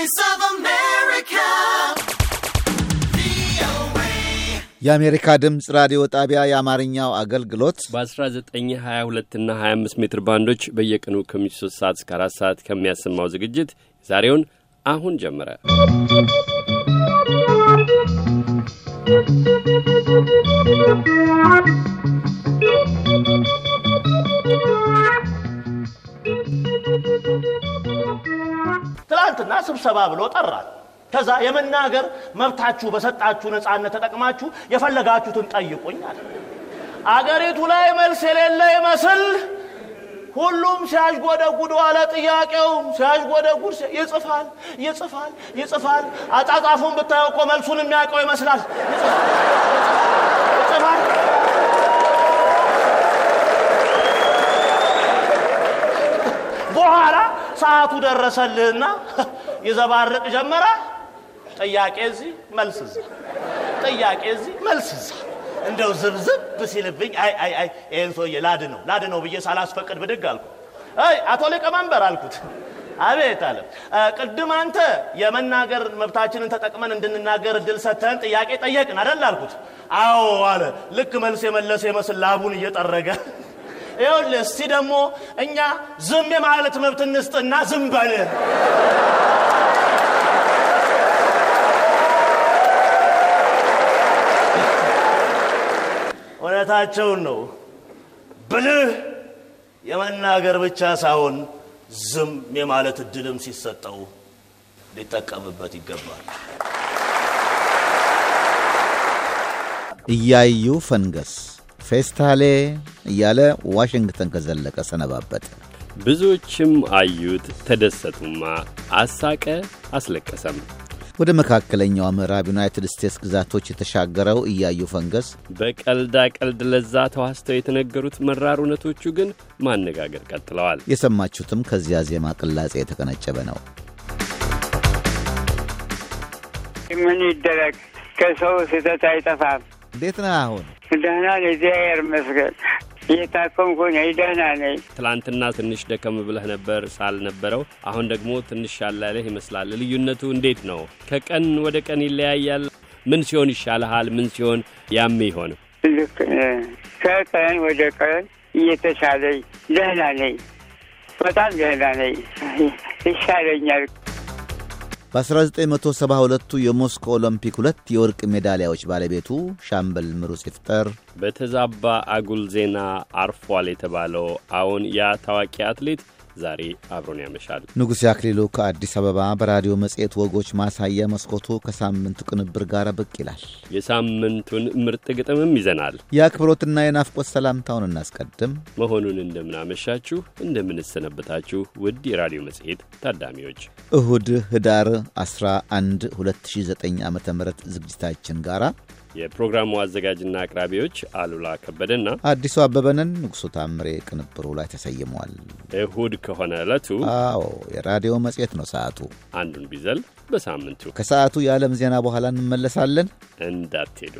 voice of America. የአሜሪካ ድምፅ ራዲዮ ጣቢያ የአማርኛው አገልግሎት በ1922 እና 25 ሜትር ባንዶች በየቀኑ ከምሽቱ 3 ሰዓት እስከ 4 ሰዓት ከሚያሰማው ዝግጅት ዛሬውን አሁን ጀመረ። ትላንትና ስብሰባ ብሎ ጠራል። ከዛ የመናገር መብታችሁ በሰጣችሁ ነፃነት ተጠቅማችሁ የፈለጋችሁትን ጠይቁኝ አለ። አገሪቱ ላይ መልስ የሌለ ይመስል ሁሉም ሲያዥጎደጉድ ዋለ። ጥያቄውም ሲያዥጎደጉድ ይጽፋል ይጽፋል ይጽፋል። አጻጻፉን ብታየው እኮ መልሱን የሚያውቀው ይመስላል። ሰዓቱ ደረሰልህና ይዘባርቅ ጀመረ። ጥያቄ እዚህ መልስ እዛ፣ ጥያቄ እዚህ መልስ እዛ። እንደው ዝብዝብ ሲልብኝ አይ አይ አይ ይህን ሰውዬ ላድ ነው ላድ ነው ብዬ ሳላስፈቅድ ብድግ አልኩ። አይ አቶ ሊቀመንበር አልኩት። አቤት አለ። "እ፣ ቅድም አንተ የመናገር መብታችንን ተጠቅመን እንድንናገር እድል ሰጥተን ጥያቄ ጠየቅን አደል አልኩት። አዎ አለ። ልክ መልስ የመለሰ ይመስል ላቡን እየጠረገ ይኸውልህ እስቲ ደግሞ እኛ ዝም የማለት መብት እንስጥና ዝም በል። እውነታቸውን ነው። ብልህ የመናገር ብቻ ሳይሆን ዝም የማለት እድልም ሲሰጠው ሊጠቀምበት ይገባል። እያዩ ፈንገስ ፌስታሌ እያለ ዋሽንግተን ከዘለቀ ሰነባበት። ብዙዎችም አዩት፣ ተደሰቱማ፣ አሳቀ፣ አስለቀሰም። ወደ መካከለኛው ምዕራብ ዩናይትድ ስቴትስ ግዛቶች የተሻገረው እያዩ ፈንገስ በቀልዳ ቀልድ ለዛ ተዋስተው የተነገሩት መራር እውነቶቹ ግን ማነጋገር ቀጥለዋል። የሰማችሁትም ከዚያ ዜማ ቅላጼ የተቀነጨበ ነው። ምን ይደረግ? ከሰው ስህተት አይጠፋም። እንዴት ነህ አሁን? ደህና ነኝ፣ እግዚአብሔር ይመስገን። እየታከምኩ ነኝ፣ ደህና ነኝ። ትላንትና ትንሽ ደከም ብለህ ነበር ሳል ነበረው። አሁን ደግሞ ትንሽ ያላለህ ይመስላል። ልዩነቱ እንዴት ነው? ከቀን ወደ ቀን ይለያያል። ምን ሲሆን ይሻልሃል? ምን ሲሆን ያም ይሆን? ልክ ነህ። ከቀን ወደ ቀን እየተሻለኝ ደህና ነኝ፣ በጣም ደህና ነኝ፣ ይሻለኛል። በ1972ቱ የሞስኮ ኦሎምፒክ ሁለት የወርቅ ሜዳሊያዎች ባለቤቱ ሻምበል ምሩጽ ይፍጠር በተዛባ አጉል ዜና አርፏል የተባለው አዎን፣ ያ ታዋቂ አትሌት ዛሬ አብሮን ያመሻል። ንጉሴ አክሊሉ ከአዲስ አበባ በራዲዮ መጽሔት ወጎች ማሳያ መስኮቱ ከሳምንቱ ቅንብር ጋር ብቅ ይላል። የሳምንቱን ምርጥ ግጥምም ይዘናል። የአክብሮትና የናፍቆት ሰላምታውን እናስቀድም። መሆኑን እንደምናመሻችሁ እንደምንሰነበታችሁ ውድ የራዲዮ መጽሔት ታዳሚዎች እሁድ ህዳር 11 2009 ዓ ም ዝግጅታችን ጋር የፕሮግራሙ አዘጋጅና አቅራቢዎች አሉላ ከበደና አዲሱ አበበንን ንጉሡ ታምሬ ቅንብሩ ላይ ተሰይሟል። እሁድ ከሆነ ዕለቱ አዎ የራዲዮ መጽሔት ነው ሰዓቱ። አንዱን ቢዘል በሳምንቱ ከሰዓቱ የዓለም ዜና በኋላ እንመለሳለን። እንዳትሄዱ።